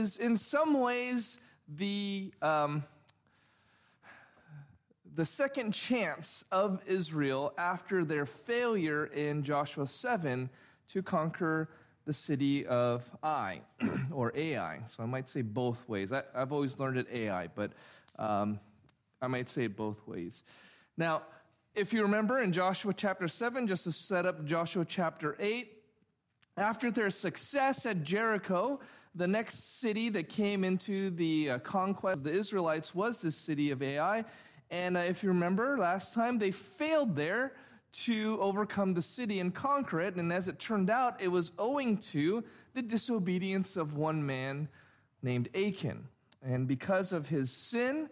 is in some ways the, um, the second chance of Israel after their failure in Joshua 7 to conquer the city of Ai or Ai. So I might say both ways. I, have always learned it Ai, but um, I might say it both ways. Now, if you remember in Joshua chapter 7, just to set up Joshua chapter 8, after their success at Jericho, the next city that came into the uh, conquest of the Israelites was the city of Ai. And uh, if you remember last time, they failed there to overcome the city and conquer it. And as it turned out, it was owing to the disobedience of one man named Achan. And because of his sin,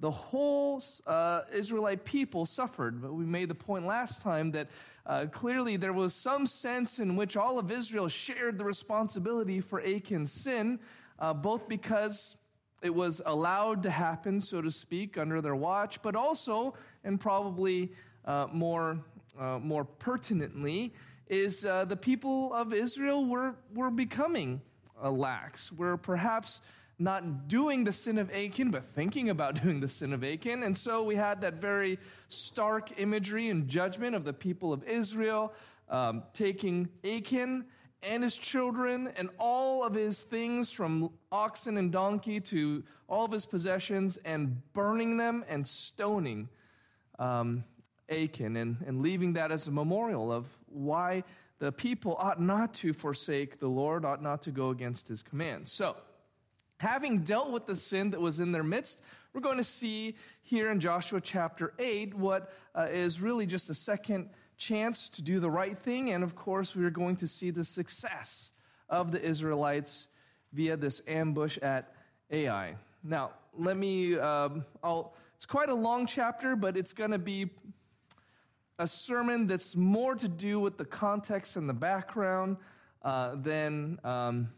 the whole uh, Israelite people suffered. But we made the point last time that uh, clearly there was some sense in which all of Israel shared the responsibility for Achan's sin, uh, both because it was allowed to happen, so to speak, under their watch, but also, and probably uh, more, uh, more pertinently, is uh, the people of Israel were, were becoming lax, were perhaps not doing the sin of Achan, but thinking about doing the sin of Achan. And so we had that very stark imagery and judgment of the people of Israel um, taking Achan and his children and all of his things from oxen and donkey to all of his possessions and burning them and stoning um, Achan and, and leaving that as a memorial of why the people ought not to forsake the Lord, ought not to go against his commands. So, having dealt with the sin that was in their midst, we're going to see here in Joshua chapter 8 what uh, is really just a second chance to do the right thing. And of course, we are going to see the success of the Israelites via this ambush at Ai. Now, let me, um, it's quite a long chapter, but it's going to be a sermon that's more to do with the context and the background uh, than, um,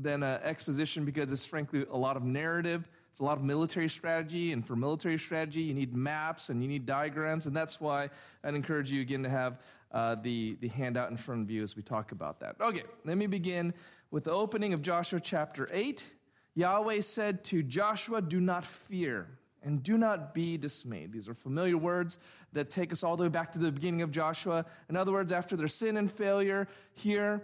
than an exposition because it's frankly a lot of narrative it's a lot of military strategy, and for military strategy, you need maps and you need diagrams, and that's why I'd encourage you again to have uh, the, the handout in front of you as we talk about that. Okay, let me begin with the opening of Joshua chapter 8. Yahweh said to Joshua, Do not fear and do not be dismayed. These are familiar words that take us all the way back to the beginning of Joshua. In other words, after their sin and failure, here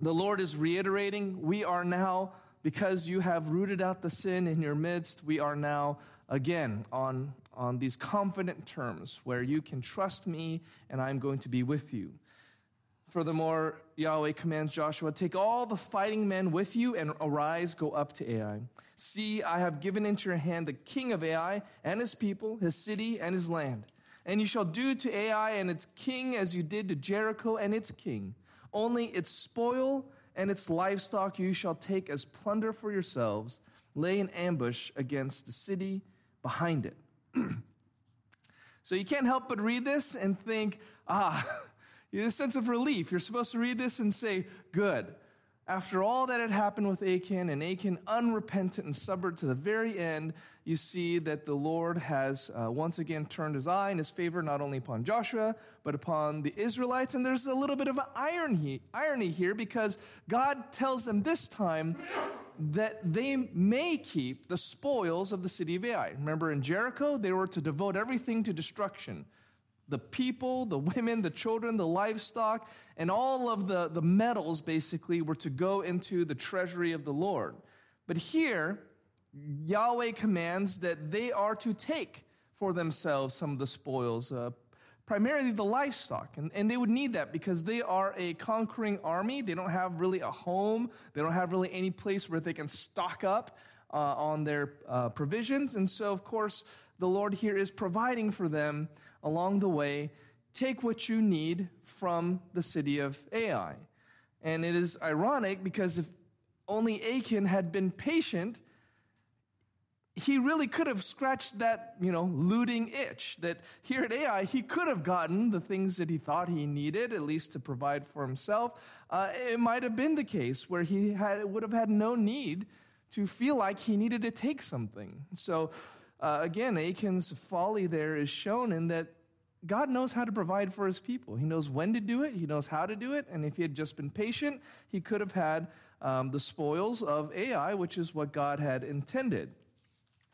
the Lord is reiterating, We are now because you have rooted out the sin in your midst, we are now again on, on these confident terms where you can trust me and I'm going to be with you. Furthermore, Yahweh commands Joshua, Take all the fighting men with you and arise, go up to Ai. See, I have given into your hand the king of Ai and his people, his city, and his land. And you shall do to Ai and its king as you did to Jericho and its king. Only its spoil and its livestock you shall take as plunder for yourselves. Lay an ambush against the city behind it. so you can't help but read this and think, ah, you have a sense of relief. You're supposed to read this and say, good. After all that had happened with Achan, and Achan unrepentant and stubborn to the very end, you see that the Lord has uh, once again turned his eye in his favor not only upon Joshua, but upon the Israelites. And there's a little bit of irony, irony here because God tells them this time that they may keep the spoils of the city of Ai. Remember in Jericho, they were to devote everything to destruction the people, the women, the children, the livestock, and all of the, the metals basically were to go into the treasury of the Lord. But here, Yahweh commands that they are to take for themselves some of the spoils, uh, primarily the livestock. And, and they would need that because they are a conquering army. They don't have really a home, they don't have really any place where they can stock up uh, on their uh, provisions. And so, of course, the Lord here is providing for them along the way, take what you need from the city of Ai. And it is ironic because if only Achan had been patient, he really could have scratched that, you know, looting itch. That here at Ai, he could have gotten the things that he thought he needed, at least to provide for himself. Uh, it might have been the case where he had, would have had no need to feel like he needed to take something. So uh, again, Achan's folly there is shown in that God knows how to provide for his people. He knows when to do it, he knows how to do it, and if he had just been patient, he could have had um, the spoils of Ai, which is what God had intended.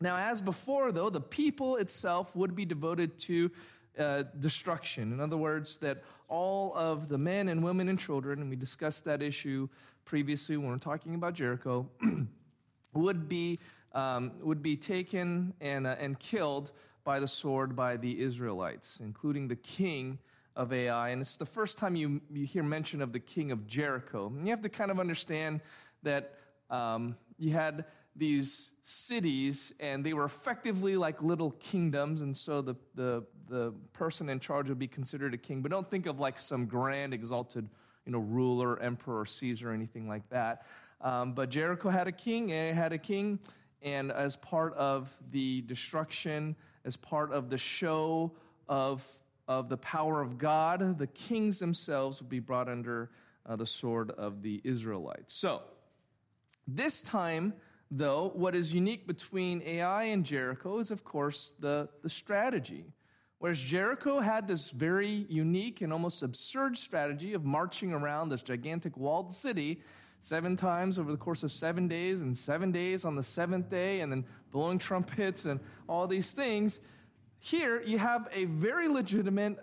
Now, as before, though, the people itself would be devoted to uh, destruction. In other words, that all of the men and women and children, and we discussed that issue previously when we are talking about Jericho, would be, um, would be taken and, uh, and killed by the sword by the Israelites, including the king of Ai. And it's the first time you, you hear mention of the king of Jericho. And you have to kind of understand that um, you had these cities, and they were effectively like little kingdoms, and so the, the, the person in charge would be considered a king. But don't think of like some grand, exalted, you know, ruler, emperor, Caesar, or anything like that. Um, but Jericho had a king, and it had a king, and as part of the destruction, as part of the show of, of the power of God, the kings themselves would be brought under uh, the sword of the Israelites. So, this time, though, what is unique between Ai and Jericho is, of course, the, the strategy. Whereas Jericho had this very unique and almost absurd strategy of marching around this gigantic walled city seven times over the course of seven days, and seven days on the seventh day, and then blowing trumpets and all these things. Here, you have a very legitimate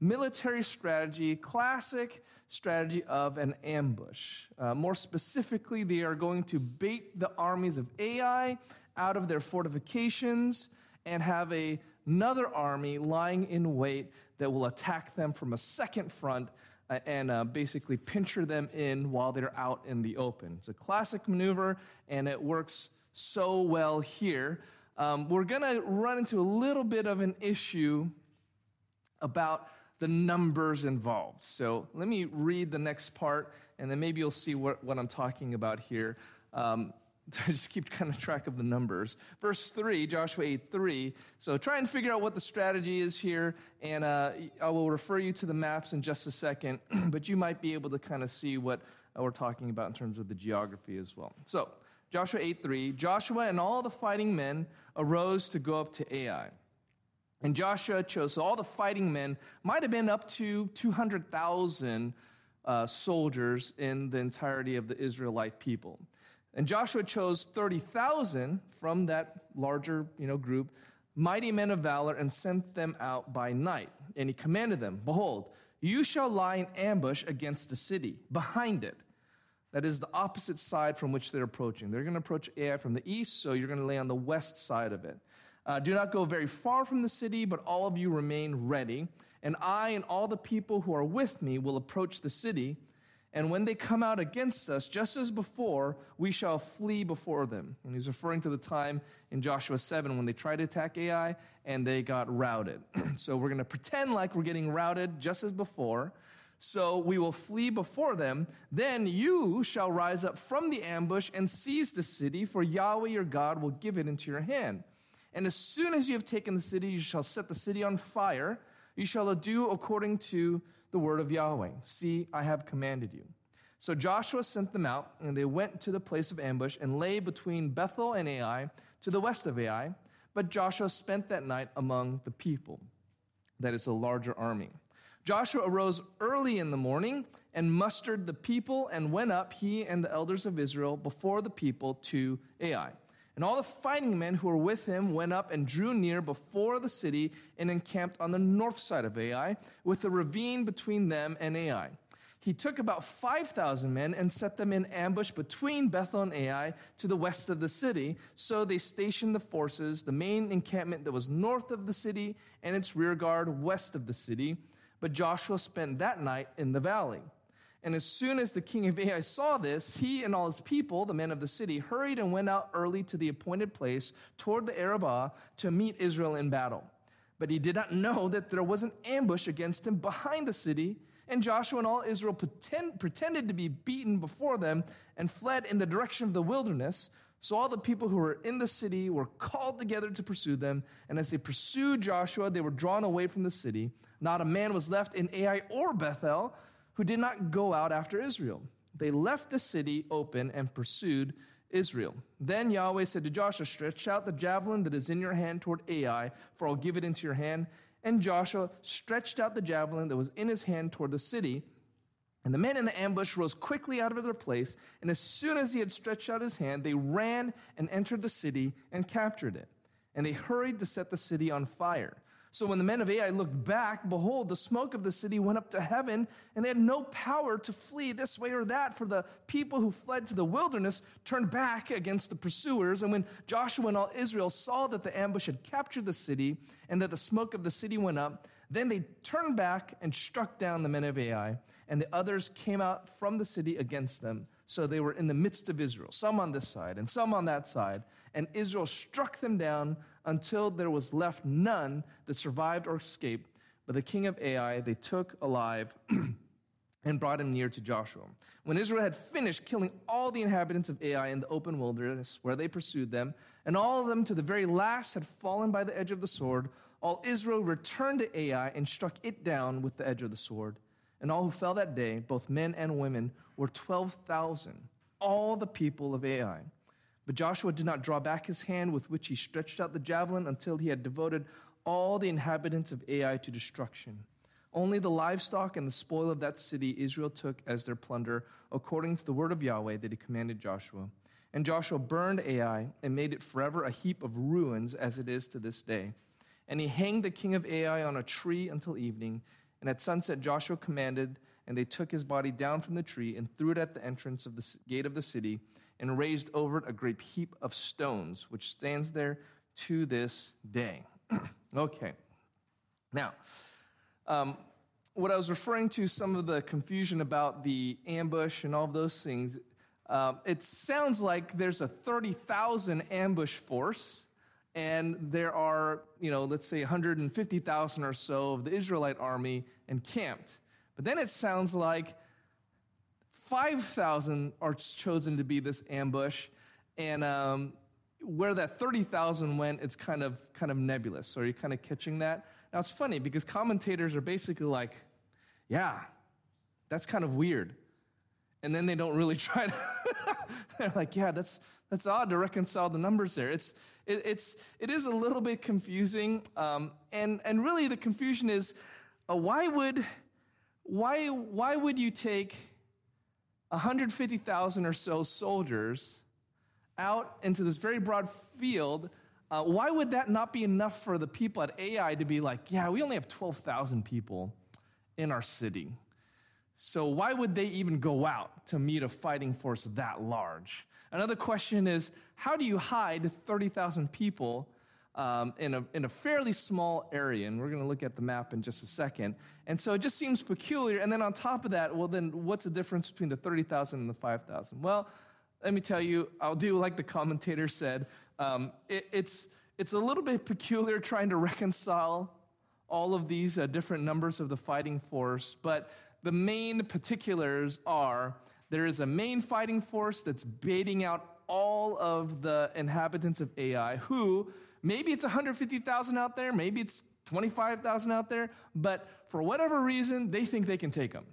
military strategy, classic strategy of an ambush. Uh, more specifically, they are going to bait the armies of Ai out of their fortifications and have a, another army lying in wait that will attack them from a second front and uh, basically pincher them in while they're out in the open. It's a classic maneuver, and it works so well here. Um, we're going to run into a little bit of an issue about the numbers involved. So let me read the next part, and then maybe you'll see what, what I'm talking about here. Um, just keep kind of track of the numbers. Verse 3, Joshua 8 3. So try and figure out what the strategy is here, and uh, I will refer you to the maps in just a second, but you might be able to kind of see what uh, we're talking about in terms of the geography as well. So, Joshua 8 3, Joshua and all the fighting men arose to go up to Ai. And Joshua chose, so all the fighting men might have been up to 200,000 uh, soldiers in the entirety of the Israelite people. And Joshua chose 30,000 from that larger you know, group, mighty men of valor, and sent them out by night. And he commanded them, Behold, you shall lie in ambush against the city, behind it. That is the opposite side from which they're approaching. They're going to approach Ai from the east, so you're going to lay on the west side of it. Uh, do not go very far from the city, but all of you remain ready. And I and all the people who are with me will approach the city. And when they come out against us, just as before, we shall flee before them. And he's referring to the time in Joshua 7 when they tried to attack Ai and they got routed. so we're going to pretend like we're getting routed just as before. So we will flee before them. Then you shall rise up from the ambush and seize the city, for Yahweh your God will give it into your hand. And as soon as you have taken the city, you shall set the city on fire. You shall do according to the word of Yahweh. See, I have commanded you. So Joshua sent them out, and they went to the place of ambush and lay between Bethel and Ai to the west of Ai. But Joshua spent that night among the people. That is a larger army. Joshua arose early in the morning and mustered the people and went up, he and the elders of Israel, before the people to Ai. And all the fighting men who were with him went up and drew near before the city and encamped on the north side of Ai, with a ravine between them and Ai. He took about 5,000 men and set them in ambush between Bethel and Ai to the west of the city. So they stationed the forces, the main encampment that was north of the city and its rear guard west of the city. But Joshua spent that night in the valley. And as soon as the king of Ai saw this, he and all his people, the men of the city, hurried and went out early to the appointed place toward the Arabah to meet Israel in battle. But he did not know that there was an ambush against him behind the city, and Joshua and all Israel pretend, pretended to be beaten before them and fled in the direction of the wilderness. So all the people who were in the city were called together to pursue them, and as they pursued Joshua, they were drawn away from the city. Not a man was left in Ai or Bethel who did not go out after Israel. They left the city open and pursued Israel. Then Yahweh said to Joshua, Stretch out the javelin that is in your hand toward Ai, for I'll give it into your hand. And Joshua stretched out the javelin that was in his hand toward the city. And the men in the ambush rose quickly out of their place, and as soon as he had stretched out his hand, they ran and entered the city and captured it. And they hurried to set the city on fire. So when the men of Ai looked back, behold, the smoke of the city went up to heaven, and they had no power to flee this way or that, for the people who fled to the wilderness turned back against the pursuers. And when Joshua and all Israel saw that the ambush had captured the city, and that the smoke of the city went up, then they turned back and struck down the men of Ai, and the others came out from the city against them. So they were in the midst of Israel, some on this side and some on that side. And Israel struck them down until there was left none that survived or escaped. But the king of Ai they took alive and brought him near to Joshua. When Israel had finished killing all the inhabitants of Ai in the open wilderness where they pursued them, and all of them to the very last had fallen by the edge of the sword, all Israel returned to Ai and struck it down with the edge of the sword. And all who fell that day, both men and women, were 12,000, all the people of Ai. But Joshua did not draw back his hand with which he stretched out the javelin until he had devoted all the inhabitants of Ai to destruction. Only the livestock and the spoil of that city Israel took as their plunder, according to the word of Yahweh that he commanded Joshua. And Joshua burned Ai and made it forever a heap of ruins as it is to this day. And he hanged the king of Ai on a tree until evening. And at sunset, Joshua commanded, and they took his body down from the tree and threw it at the entrance of the gate of the city and raised over it a great heap of stones, which stands there to this day. okay. Now, um, what I was referring to, some of the confusion about the ambush and all those things, um, it sounds like there's a 30,000 ambush force and there are, you know, let's say 150,000 or so of the Israelite army encamped. But then it sounds like 5,000 are chosen to be this ambush, and um, where that 30,000 went, it's kind of kind of nebulous. So are you kind of catching that? Now it's funny because commentators are basically like, yeah, that's kind of weird. And then they don't really try to they're like, yeah, that's that's odd to reconcile the numbers there. It's it, it's, it is a little bit confusing. Um, and, and really, the confusion is uh, why, would, why, why would you take 150,000 or so soldiers out into this very broad field? Uh, why would that not be enough for the people at Ai to be like, yeah, we only have 12,000 people in our city? So, why would they even go out to meet a fighting force that large? Another question is how do you hide 30,000 people um, in, a, in a fairly small area? And we're going to look at the map in just a second. And so it just seems peculiar. And then on top of that, well, then what's the difference between the 30,000 and the 5,000? Well, let me tell you, I'll do like the commentator said. Um, it, it's, it's a little bit peculiar trying to reconcile all of these uh, different numbers of the fighting force, but the main particulars are there is a main fighting force that's baiting out all of the inhabitants of Ai, who maybe it's 150,000 out there, maybe it's 25,000 out there, but for whatever reason, they think they can take them.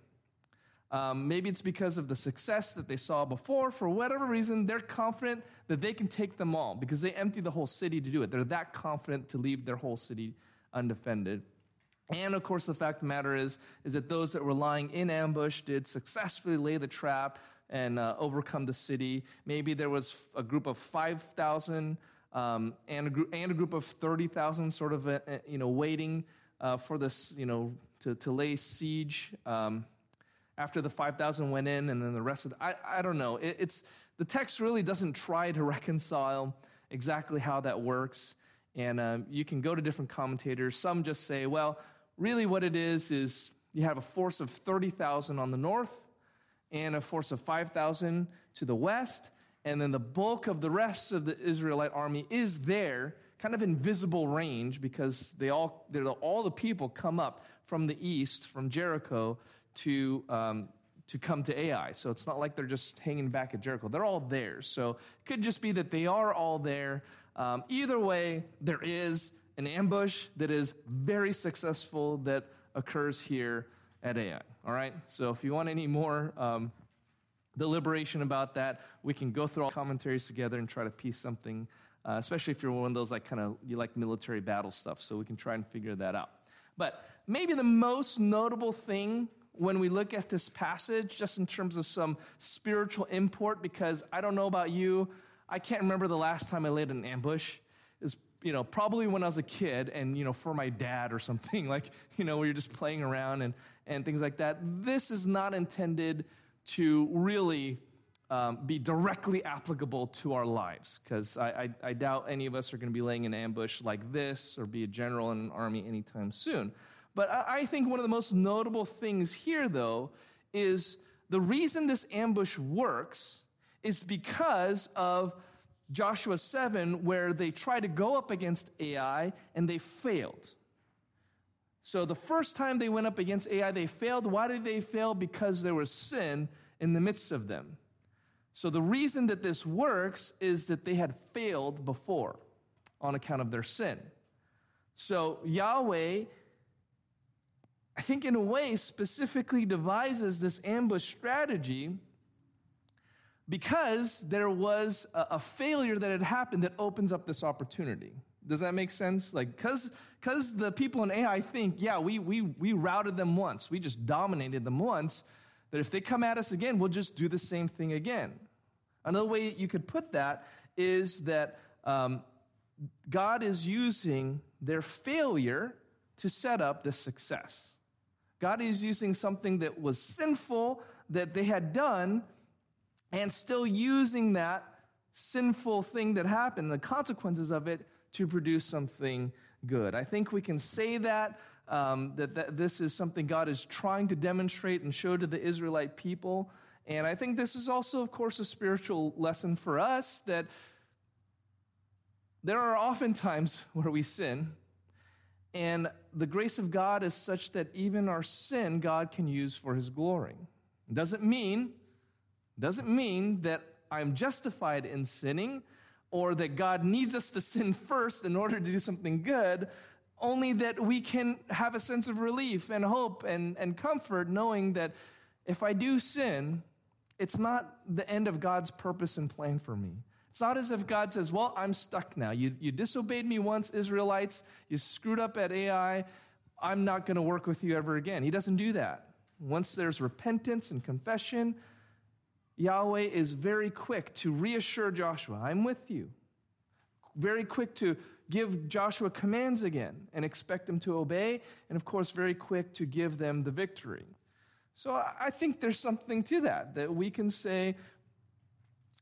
Um, maybe it's because of the success that they saw before. For whatever reason, they're confident that they can take them all because they empty the whole city to do it. They're that confident to leave their whole city undefended. And of course, the fact of the matter is, is that those that were lying in ambush did successfully lay the trap and uh, overcome the city. Maybe there was a group of 5,000 um, and, a group, and a group of 30,000 sort of, uh, uh, you know, waiting uh, for this, you know, to, to lay siege um, after the 5,000 went in and then the rest of the, I, I don't know. It, it's, the text really doesn't try to reconcile exactly how that works. And um, you can go to different commentators. Some just say, well, really what it is is you have a force of 30,000 on the north and a force of 5,000 to the west, and then the bulk of the rest of the Israelite army is there, kind of invisible range, because they all, all the people come up from the east, from Jericho, to, um, to come to Ai. So it's not like they're just hanging back at Jericho. They're all there. So it could just be that they are all there. Um, either way, there is an ambush that is very successful that occurs here at Ai. All right? So if you want any more um, deliberation about that, we can go through all commentaries together and try to piece something, uh, especially if you're one of those like kind of, you like military battle stuff, so we can try and figure that out. But maybe the most notable thing when we look at this passage, just in terms of some spiritual import, because I don't know about you, I can't remember the last time I laid an ambush. Is you know probably when I was a kid, and you know for my dad or something like you know where you're just playing around and and things like that. This is not intended to really um, be directly applicable to our lives because I, I, I doubt any of us are going to be laying an ambush like this or be a general in an army anytime soon. But I think one of the most notable things here, though, is the reason this ambush works is because of Joshua 7, where they try to go up against Ai and they failed. So the first time they went up against Ai, they failed. Why did they fail? Because there was sin in the midst of them. So the reason that this works is that they had failed before on account of their sin. So Yahweh I think, in a way, specifically devises this ambush strategy because there was a, failure that had happened that opens up this opportunity. Does that make sense? Like, because because the people in Ai think, yeah, we, we, we routed them once, we just dominated them once, that if they come at us again, we'll just do the same thing again. Another way you could put that is that um, God is using their failure to set up this success. God is using something that was sinful that they had done and still using that sinful thing that happened, the consequences of it, to produce something good. I think we can say that, um, that, that this is something God is trying to demonstrate and show to the Israelite people. And I think this is also, of course, a spiritual lesson for us that there are often times where we sin and the grace of God is such that even our sin, God can use for his glory. It doesn't mean, doesn't mean that I'm justified in sinning or that God needs us to sin first in order to do something good, only that we can have a sense of relief and hope and, and comfort knowing that if I do sin, it's not the end of God's purpose and plan for me. It's not as if God says, Well, I'm stuck now. You, you disobeyed me once, Israelites. You screwed up at Ai. I'm not going to work with you ever again. He doesn't do that. Once there's repentance and confession, Yahweh is very quick to reassure Joshua, I'm with you. Very quick to give Joshua commands again and expect them to obey. And of course, very quick to give them the victory. So I think there's something to that, that we can say,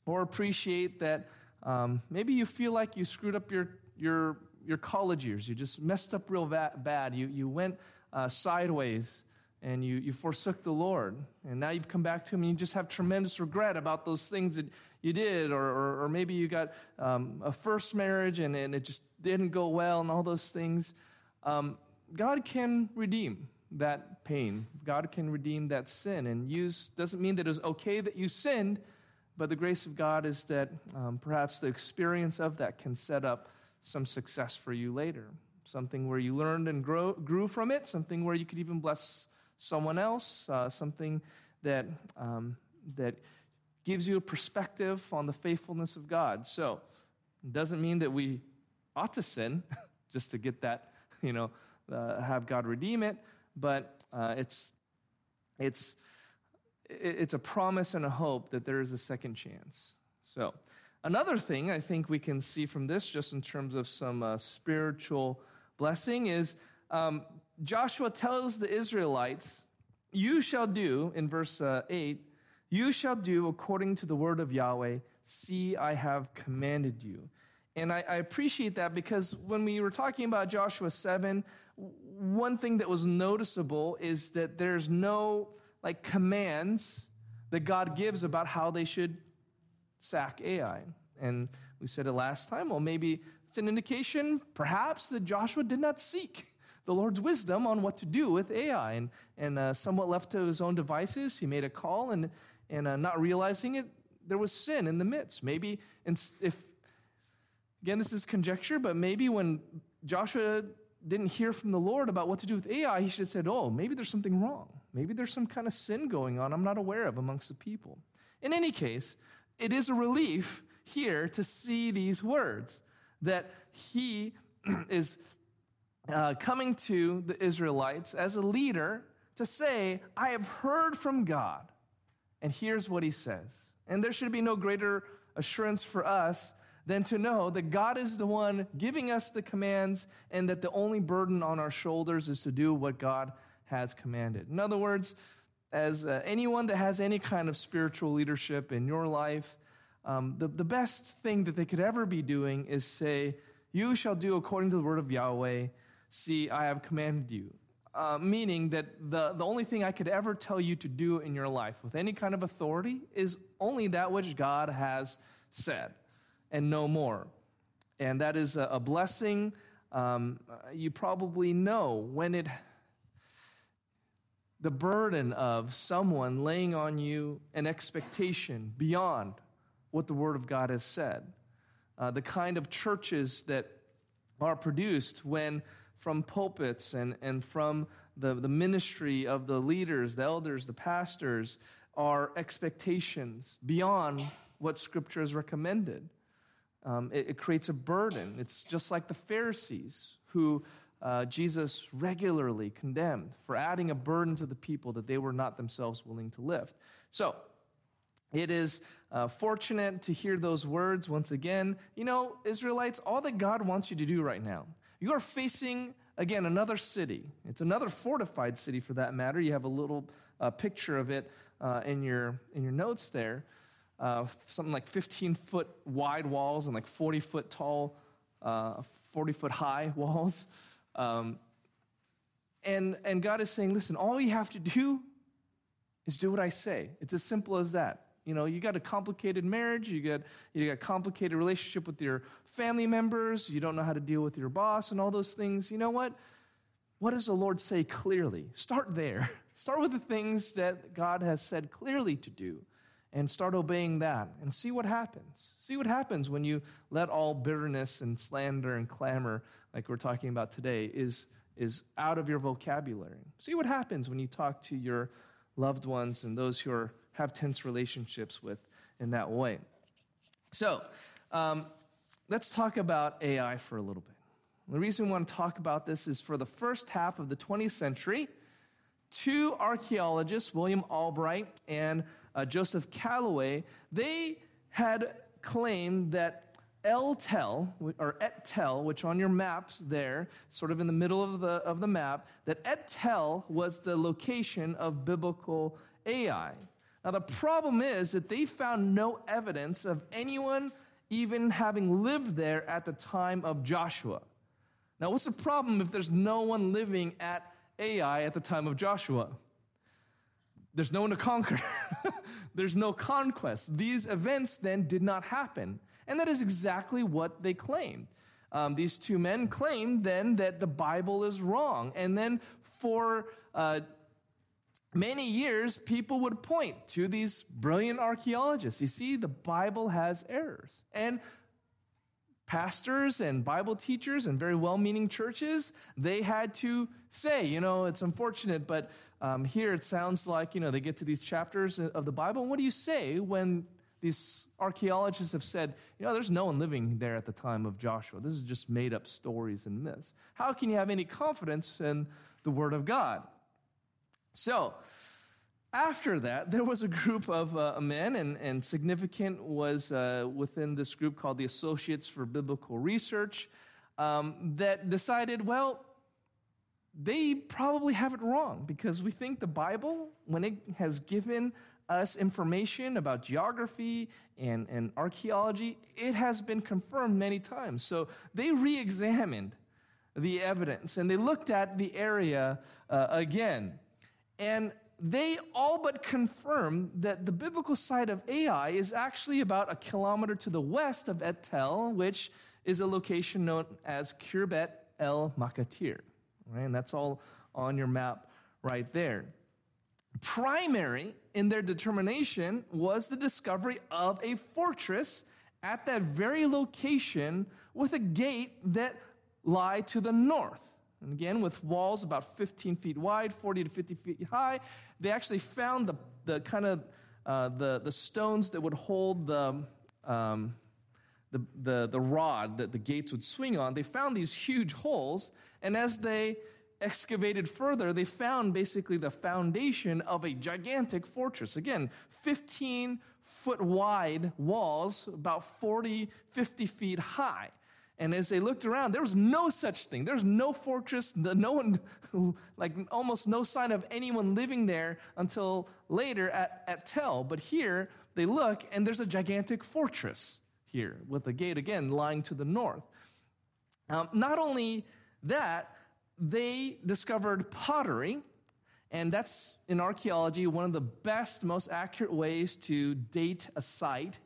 or appreciate that um, maybe you feel like you screwed up your, your, your college years. You just messed up real va- bad. You, you went uh, sideways and you, you forsook the Lord. And now you've come back to Him and you just have tremendous regret about those things that you did. Or, or, or maybe you got um, a first marriage and, and it just didn't go well and all those things. Um, God can redeem that pain. God can redeem that sin and use, doesn't mean that it's okay that you sinned but the grace of God is that um, perhaps the experience of that can set up some success for you later. Something where you learned and grow, grew from it, something where you could even bless someone else, uh, something that, um, that gives you a perspective on the faithfulness of God. So, it doesn't mean that we ought to sin just to get that, you know, uh, have God redeem it, but uh, it's, it's, it's a promise and a hope that there is a second chance. So, another thing I think we can see from this, just in terms of some uh, spiritual blessing, is um, Joshua tells the Israelites, You shall do, in verse uh, 8, you shall do according to the word of Yahweh. See, I have commanded you. And I, I appreciate that because when we were talking about Joshua 7, one thing that was noticeable is that there's no like commands that God gives about how they should sack Ai. And we said it last time. Well, maybe it's an indication, perhaps, that Joshua did not seek the Lord's wisdom on what to do with Ai. And, and uh, somewhat left to his own devices, he made a call, and, and uh, not realizing it, there was sin in the midst. Maybe if, again, this is conjecture, but maybe when Joshua didn't hear from the Lord about what to do with Ai, he should have said, Oh, maybe there's something wrong. Maybe there's some kind of sin going on I'm not aware of amongst the people. In any case, it is a relief here to see these words that he is uh, coming to the Israelites as a leader to say, I have heard from God, and here's what he says. And there should be no greater assurance for us than to know that God is the one giving us the commands and that the only burden on our shoulders is to do what God has commanded. In other words, as uh, anyone that has any kind of spiritual leadership in your life, um, the, the best thing that they could ever be doing is say, You shall do according to the word of Yahweh. See, I have commanded you. Uh, meaning that the, the only thing I could ever tell you to do in your life with any kind of authority is only that which God has said and no more. And that is a, a blessing. Um, you probably know when it, the burden of someone laying on you an expectation beyond what the Word of God has said. Uh, the kind of churches that are produced when from pulpits and, and from the, the ministry of the leaders, the elders, the pastors, are expectations beyond what Scripture has recommended. Um, it, it, creates a burden. It's just like the Pharisees who uh, Jesus regularly condemned for adding a burden to the people that they were not themselves willing to lift. So, it is uh, fortunate to hear those words once again. You know, Israelites, all that God wants you to do right now you are facing, again, another city. It's another fortified city for that matter. You have a little uh, picture of it uh, in, your, in your notes there. Uh, something like 15 foot wide walls and like 40 foot tall, uh, 40 foot high walls. Um, and, and God is saying, listen, all you have to do is do what I say. It's as simple as that. You know, you got a complicated marriage, you got you got complicated relationship with your family members, you don't know how to deal with your boss and all those things. You know what? What does the Lord say clearly? Start there. Start with the things that God has said clearly to do and start obeying that and see what happens. See what happens when you let all bitterness and slander and clamor, like we're talking about today, is, is out of your vocabulary. See what happens when you talk to your loved ones and those who are have tense relationships with in that way. So, um, let's talk about Ai for a little bit. The reason we want to talk about this is for the first half of the 20th century, two archaeologists, William Albright and uh, Joseph Callaway, they had claimed that El Tel, or Et Tel, which on your maps there, sort of in the middle of the, of the map, that Et Tel was the location of biblical Ai. Now, the problem is that they found no evidence of anyone even having lived there at the time of Joshua. Now, what's the problem if there's no one living at Ai at the time of Joshua? There's no one to conquer. there's no conquest. These events then did not happen. And that is exactly what they claimed. Um, these two men claimed then that the Bible is wrong. And then for uh, many years, people would point to these brilliant archaeologists. You see, the Bible has errors. And pastors and Bible teachers and very well meaning churches, they had to say, you know, it's unfortunate, but um, here it sounds like, you know, they get to these chapters of the Bible. And what do you say when these archaeologists have said, you know, there's no one living there at the time of Joshua? This is just made up stories and myths. How can you have any confidence in the Word of God? So, after that, there was a group of uh, men, and, and significant was uh, within this group called the Associates for Biblical Research, um, that decided, well, they probably have it wrong because we think the Bible, when it has given us information about geography and, and archaeology, it has been confirmed many times. So they re examined the evidence and they looked at the area uh, again. And they all but confirm that the biblical site of Ai is actually about a kilometer to the west of Et Tel, which is a location known as Khirbet el Makatir. Right? And that's all on your map right there. Primary in their determination was the discovery of a fortress at that very location with a gate that lie to the north. And again, with walls about 15 feet wide, 40 to 50 feet high, they actually found the, the kind of uh, the, the stones that would hold the, um, the, the, the rod that the gates would swing on. They found these huge holes, and as they excavated further, they found basically the foundation of a gigantic fortress. Again, 15 foot wide walls, about 40, 50 feet high. And as they looked around, there was no such thing. There's no fortress, no one, like almost no sign of anyone living there until later at, at Tel. But here they look, and there's a gigantic fortress here with a gate again lying to the north. Um, not only that, they discovered pottery, and that's in archaeology one of the best, most accurate ways to date a site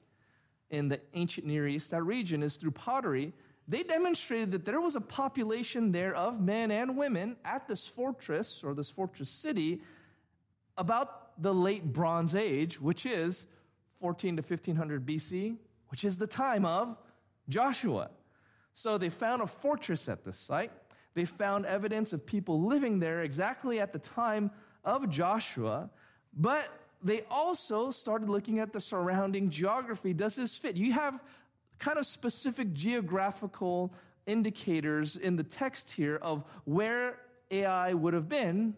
in the ancient Near East, that region, is through pottery. They demonstrated that there was a population there of men and women at this fortress or this fortress city about the late Bronze Age, which is 14 to 1500 BC, which is the time of Joshua. So they found a fortress at this site. They found evidence of people living there exactly at the time of Joshua, but they also started looking at the surrounding geography. Does this fit? You have kind of specific geographical indicators in the text here of where Ai would have been.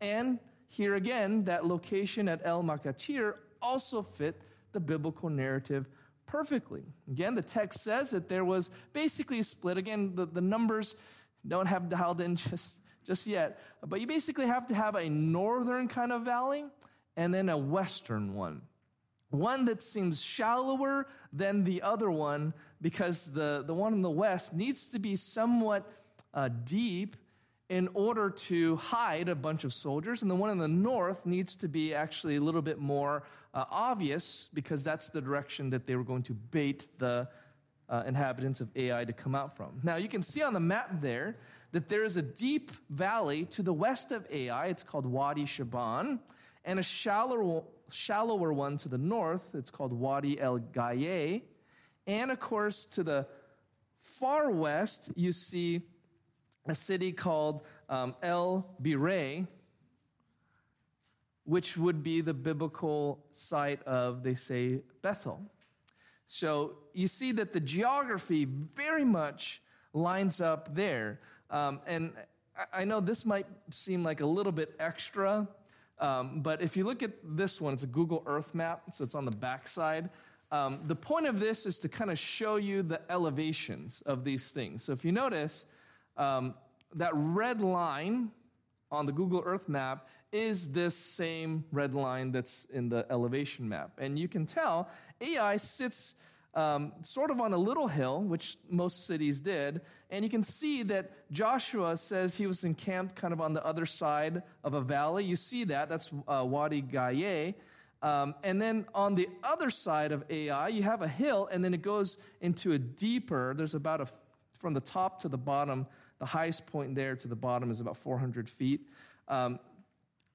And here again, that location at El Makatir also fit the biblical narrative perfectly. Again, the text says that there was basically a split. Again, the, the numbers don't have dialed in just, just yet, but you basically have to have a northern kind of valley and then a western one. One that seems shallower than the other one because the, the one in the west needs to be somewhat uh, deep in order to hide a bunch of soldiers, and the one in the north needs to be actually a little bit more uh, obvious because that's the direction that they were going to bait the uh, inhabitants of Ai to come out from. Now, you can see on the map there that there is a deep valley to the west of Ai. It's called Wadi Shaban, and a shallower, shallower one to the north. It's called Wadi El Gaye. And of course, to the far west, you see a city called um, El Bireh, which would be the biblical site of, they say, Bethel. So you see that the geography very much lines up there. Um, and I know this might seem like a little bit extra, um, but if you look at this one, it's a Google Earth map, so it's on the backside. Um, the point of this is to kind of show you the elevations of these things. So if you notice, um, that red line on the Google Earth map is this same red line that's in the elevation map. And you can tell Ai sits um, sort of on a little hill, which most cities did. And you can see that Joshua says he was encamped kind of on the other side of a valley. You see that. That's uh, Wadi Gaye. Um, and then on the other side of Ai, you have a hill, and then it goes into a deeper, there's about a, from the top to the bottom, the highest point there to the bottom is about 400 feet. Um,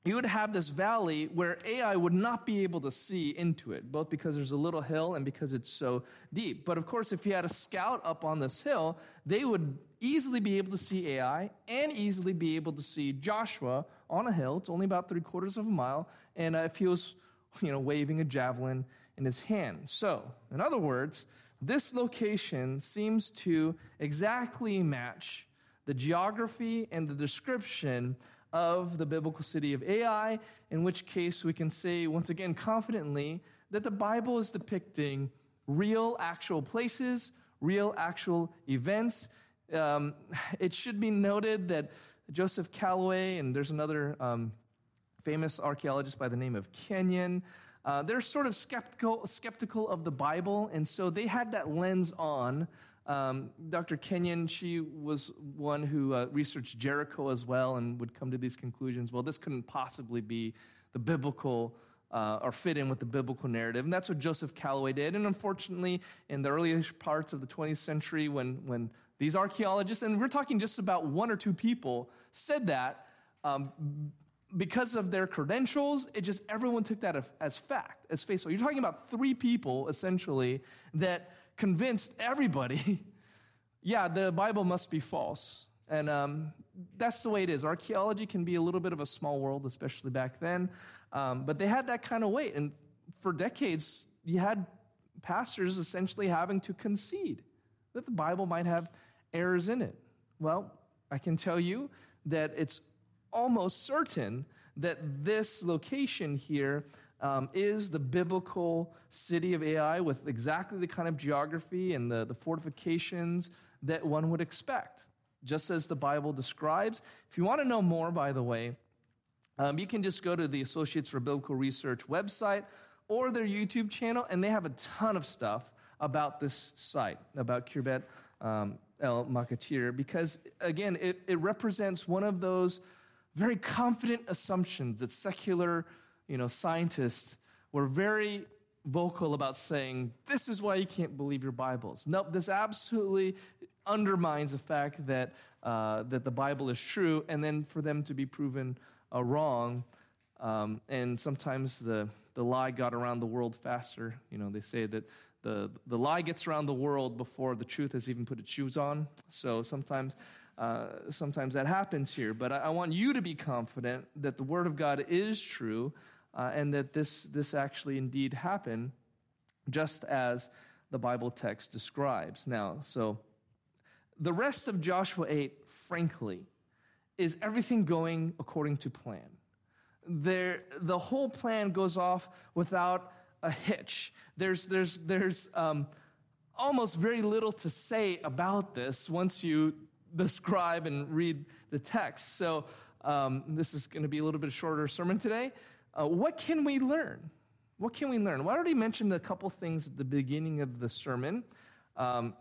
you would have this valley where Ai would not be able to see into it, both because there's a little hill and because it's so deep. But of course, if you had a scout up on this hill, they would easily be able to see Ai and easily be able to see Joshua on a hill. It's only about three quarters of a mile. And uh, if he was, you know, waving a javelin in his hand. So, in other words, this location seems to exactly match the geography and the description of the biblical city of Ai, in which case we can say once again confidently that the Bible is depicting real, actual places, real, actual events. Um, it should be noted that Joseph Callaway, and there's another um, famous archaeologist by the name of Kenyon, uh, they're sort of skeptical, skeptical of the Bible, and so they had that lens on um, Dr. Kenyon, she was one who uh, researched Jericho as well and would come to these conclusions. Well, this couldn't possibly be the biblical uh, or fit in with the biblical narrative. And that's what Joseph Callaway did. And unfortunately, in the earliest parts of the 20th century, when, when these archaeologists, and we're talking just about one or two people, said that, um, because of their credentials, it just everyone took that as fact, as face value. You're talking about three people essentially that convinced everybody, yeah, the Bible must be false. And um, that's the way it is. Archaeology can be a little bit of a small world, especially back then. Um, but they had that kind of weight. And for decades, you had pastors essentially having to concede that the Bible might have errors in it. Well, I can tell you that it's almost certain that this location here um, is the biblical city of Ai with exactly the kind of geography and the, the fortifications that one would expect, just as the Bible describes. If you want to know more, by the way, um, you can just go to the Associates for Biblical Research website or their YouTube channel, and they have a ton of stuff about this site, about Khirbet um, el Makatir, because again, it, it represents one of those very confident assumptions that secular you know, scientists were very vocal about saying, this is why you can't believe your Bibles. Nope, this absolutely undermines the fact that, uh, that the Bible is true, and then for them to be proven uh, wrong. Um, and sometimes the, the lie got around the world faster. You know, they say that the, the lie gets around the world before the truth has even put its shoes on. So sometimes, uh, sometimes that happens here. But I, I, want you to be confident that the Word of God is true uh, and that this, this actually indeed happened, just as the Bible text describes. Now, so the rest of Joshua 8, frankly, is everything going according to plan. There, the whole plan goes off without a hitch. There's, there's, there's um, almost very little to say about this once you describe and read the text. So, um, this is going to be a little bit shorter sermon today. Uh, what can we learn? What can we learn? Well, I already mentioned a couple things at the beginning of the sermon um,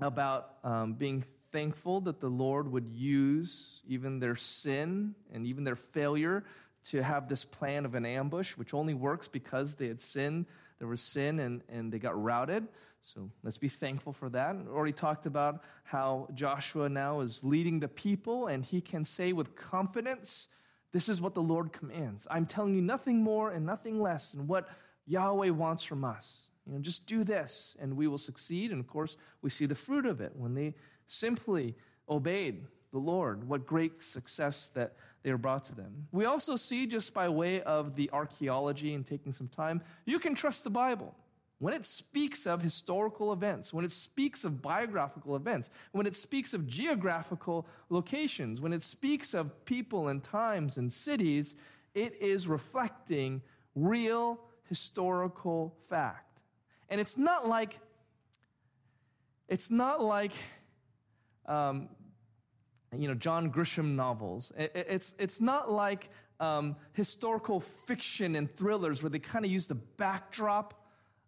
about um, being thankful that the Lord would use even their sin and even their failure to have this plan of an ambush, which only works because they had sinned. There was sin and, and they got routed. So let's be thankful for that. already talked about how Joshua now is leading the people, and he can say with confidence, this is what the Lord commands. I'm telling you nothing more and nothing less than what Yahweh wants from us. You know, just do this and we will succeed. And of course, we see the fruit of it when they simply obeyed the Lord. What great success that they were brought to them. We also see, just by way of the archaeology and taking some time, you can trust the Bible. When it speaks of historical events, when it speaks of biographical events, when it speaks of geographical locations, when it speaks of people and times and cities, it is reflecting real historical fact. And it's not like, it's not like, um, you know, John Grisham novels. It's, it's not like um, historical fiction and thrillers where they kind of use the backdrop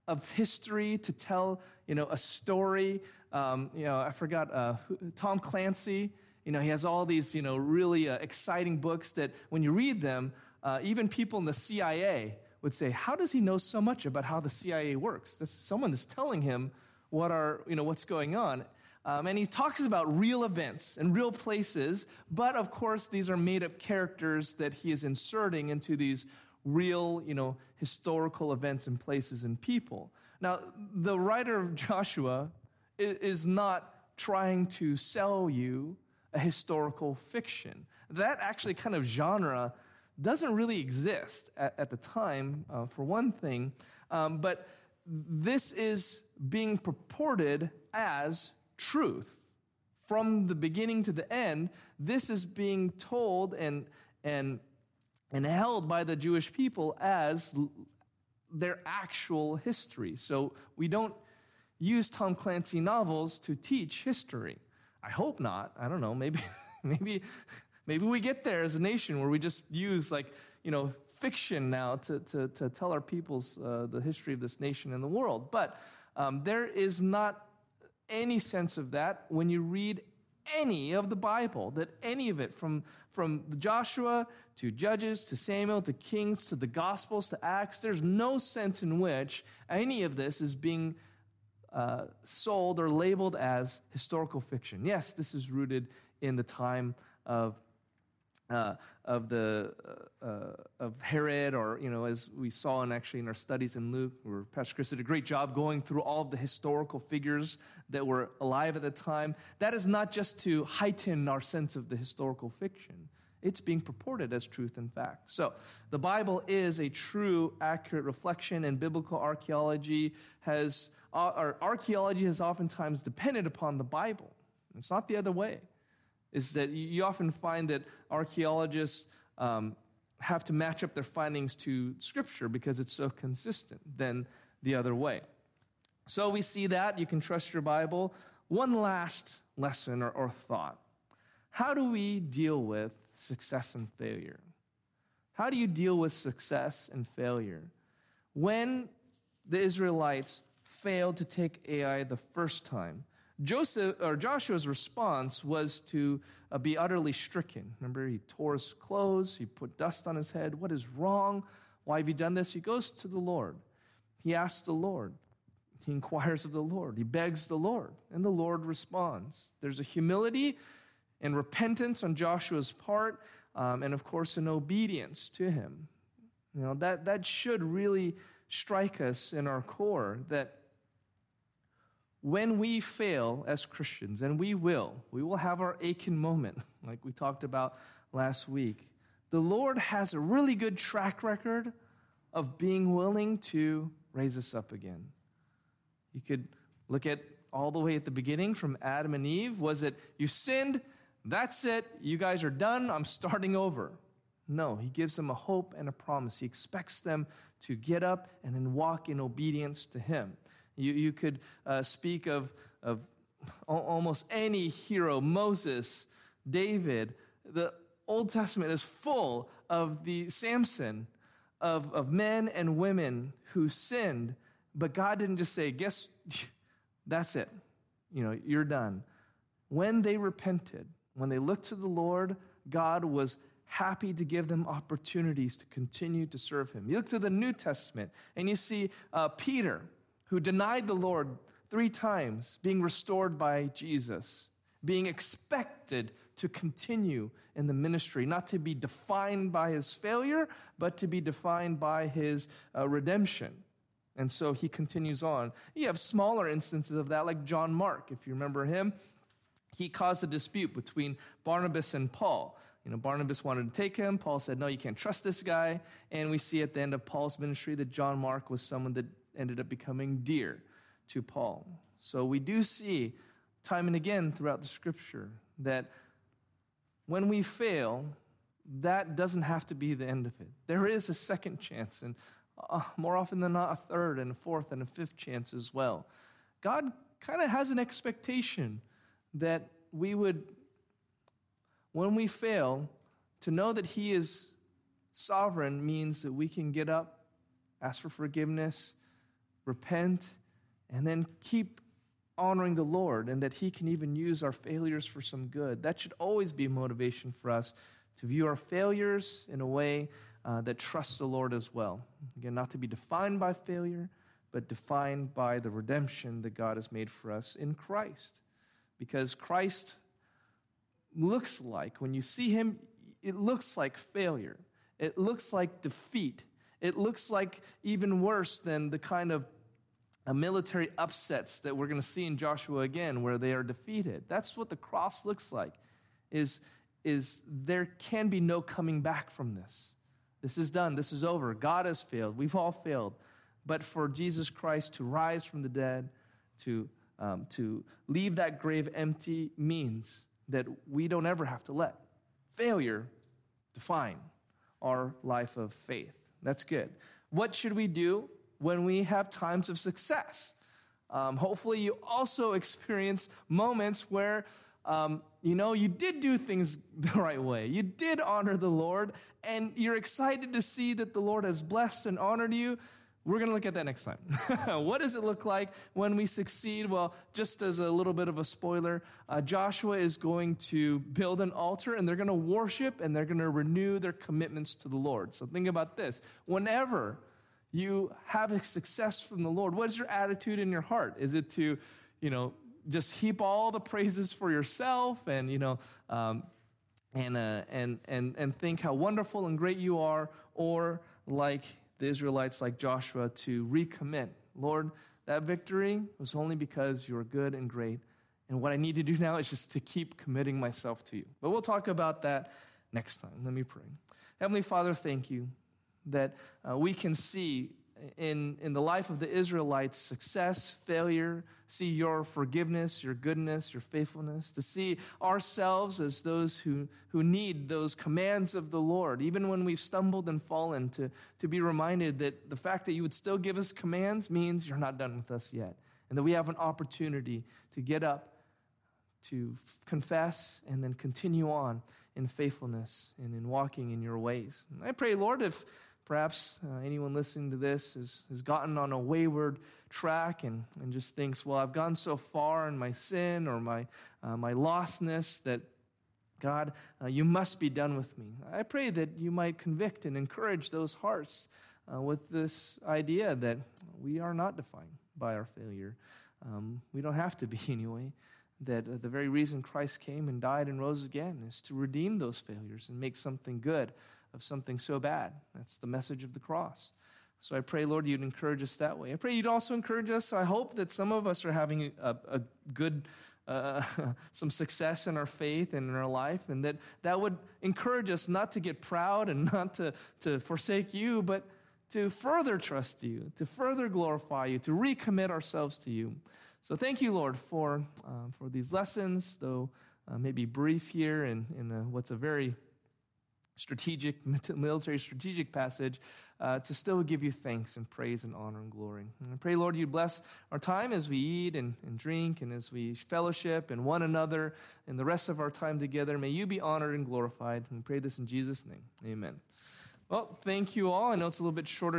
of history to tell, you know, a story. Um, you know, I forgot uh, Tom Clancy. You know, he has all these, you know, really uh, exciting books that when you read them, uh, even people in the CIA would say, "How does he know so much about how the CIA works?" That's someone is telling him what are, you know, what's going on. Um, and he talks about real events and real places, but of course, these are made up characters that he is inserting into these real, you know, historical events and places and people. Now, the writer of Joshua is not trying to sell you a historical fiction. That actually kind of genre doesn't really exist at, at the time, uh, for one thing. Um, but this is being purported as truth. From the beginning to the end, this is being told and, and and held by the Jewish people as their actual history. So we don't use Tom Clancy novels to teach history. I hope not. I don't know. Maybe, maybe, maybe we get there as a nation where we just use like you know fiction now to to, to tell our peoples uh, the history of this nation and the world. But um, there is not any sense of that when you read any of the Bible, that any of it, from, from Joshua to Judges to Samuel to Kings to the Gospels to Acts, there's no sense in which any of this is being uh, sold or labeled as historical fiction. Yes, this is rooted in the time of uh, of the uh, uh, of Herod, or you know, as we saw in actually in our studies in Luke, where Pastor Chris did a great job going through all of the historical figures that were alive at the time. That is not just to heighten our sense of the historical fiction; it's being purported as truth and fact. So, the Bible is a true, accurate reflection, and biblical archaeology has, uh, or archaeology has oftentimes depended upon the Bible. It's not the other way. is that you often find that archaeologists um, have to match up their findings to Scripture because it's so consistent than the other way. So we see that. You can trust your Bible. One last lesson or, or thought How do we deal with success and failure? How do you deal with success and failure? When the Israelites failed to take Ai the first time, Joseph or Joshua's response was to uh, be utterly stricken. Remember, he tore his clothes, he put dust on his head. What is wrong? Why have you done this? He goes to the Lord. He asks the Lord. He inquires of the Lord. He begs the Lord, and the Lord responds. There's a humility and repentance on Joshua's part, um, and of course, an obedience to him. You know, that, that should really strike us in our core that when we fail as Christians, and we will, we will have our Achan moment, like we talked about last week. The Lord has a really good track record of being willing to raise us up again. You could look at all the way at the beginning from Adam and Eve. Was it, you sinned, that's it, you guys are done, I'm starting over? No, he gives them a hope and a promise. He expects them to get up and then walk in obedience to him. You, you could uh, speak of, of almost any hero Moses, David. The Old Testament is full of the Samson, of, of men and women who sinned, but God didn't just say, Guess that's it. You know, you're done. When they repented, when they looked to the Lord, God was happy to give them opportunities to continue to serve Him. You look to the New Testament and you see uh, Peter who denied the Lord three times, being restored by Jesus, being expected to continue in the ministry, not to be defined by his failure, but to be defined by his uh, redemption. And so he continues on. You have smaller instances of that, like John Mark, if you remember him. He caused a dispute between Barnabas and Paul. You know, Barnabas wanted to take him. Paul said, No, you can't trust this guy. And we see at the end of Paul's ministry that John Mark was someone that ended up becoming dear to Paul. So we do see time and again throughout the scripture that when we fail, that doesn't have to be the end of it. There is a second chance, and uh, more often than not, a third and a fourth and a fifth chance as well. God kind of has an expectation that we would, when we fail, to know that He is sovereign means that we can get up, ask for forgiveness, repent, and then keep honoring the Lord, and that He can even use our failures for some good. That should always be motivation for us to view our failures in a way uh, that trusts the Lord as well. Again, not to be defined by failure, but defined by the redemption that God has made for us in Christ. Because Christ looks like, when you see Him, it looks like failure, it looks like defeat. It looks like even worse than the kind of a military upsets that we're going to see in Joshua again, where they are defeated. That's what the cross looks like. Is, is there can be no coming back from this. This is done. This is over. God has failed. We've all failed. But for Jesus Christ to rise from the dead, to, um, to leave that grave empty, means that we don't ever have to let failure define our life of faith. That's good. What should we do when we have times of success? Um, hopefully, you also experience moments where um, you know you did do things the right way. You did honor the Lord, and you're excited to see that the Lord has blessed and honored you. We're going to look at that next time. what does it look like when we succeed? Well, just as a little bit of a spoiler, uh, Joshua is going to build an altar and they're going to worship and they're going to renew their commitments to the Lord. So think about this. Whenever you have a success from the Lord, what is your attitude in your heart? Is it to, you know, just heap all the praises for yourself and, you know, um, and, uh, and, and, and think how wonderful and great you are, or like the Israelites, like Joshua, to recommit. Lord, that victory was only because you are good and great. And what I need to do now is just to keep committing myself to you. But we'll talk about that next time. Let me pray. Heavenly Father, thank you that uh, we can see in, in the life of the Israelites success, failure, see your forgiveness, your goodness, your faithfulness, to see ourselves as those who, who need those commands of the Lord, even when we've stumbled and fallen, to, to be reminded that the fact that you would still give us commands means you're not done with us yet, and that we have an opportunity to get up, to confess, and then continue on in faithfulness and in walking in your ways. And I pray, Lord, if Perhaps uh, anyone listening to this has, has gotten on a wayward track and, and just thinks, well, I've gone so far in my sin or my, uh, my lostness that, God, uh, you must be done with me. I pray that you might convict and encourage those hearts uh, with this idea that we are not defined by our failure. Um, we don't have to be anyway. That uh, the very reason Christ came and died and rose again is to redeem those failures and make something good of something so bad. That's the message of the cross. So I pray, Lord, you'd encourage us that way. I pray you'd also encourage us. I hope that some of us are having a, a good, uh, some success in our faith and in our life, and that that would encourage us not to get proud and not to, to forsake you, but to further trust you, to further glorify you, to recommit ourselves to you. So thank you, Lord, for, uh, for these lessons, though uh, maybe brief here in, in a, what's a very strategic, military strategic passage, uh, to still give you thanks and praise and honor and glory. And I pray, Lord, you bless our time as we eat and, and drink and as we fellowship and one another and the rest of our time together. May you be honored and glorified. And we pray this in Jesus' name. Amen. Well, thank you all. I know it's a little bit shorter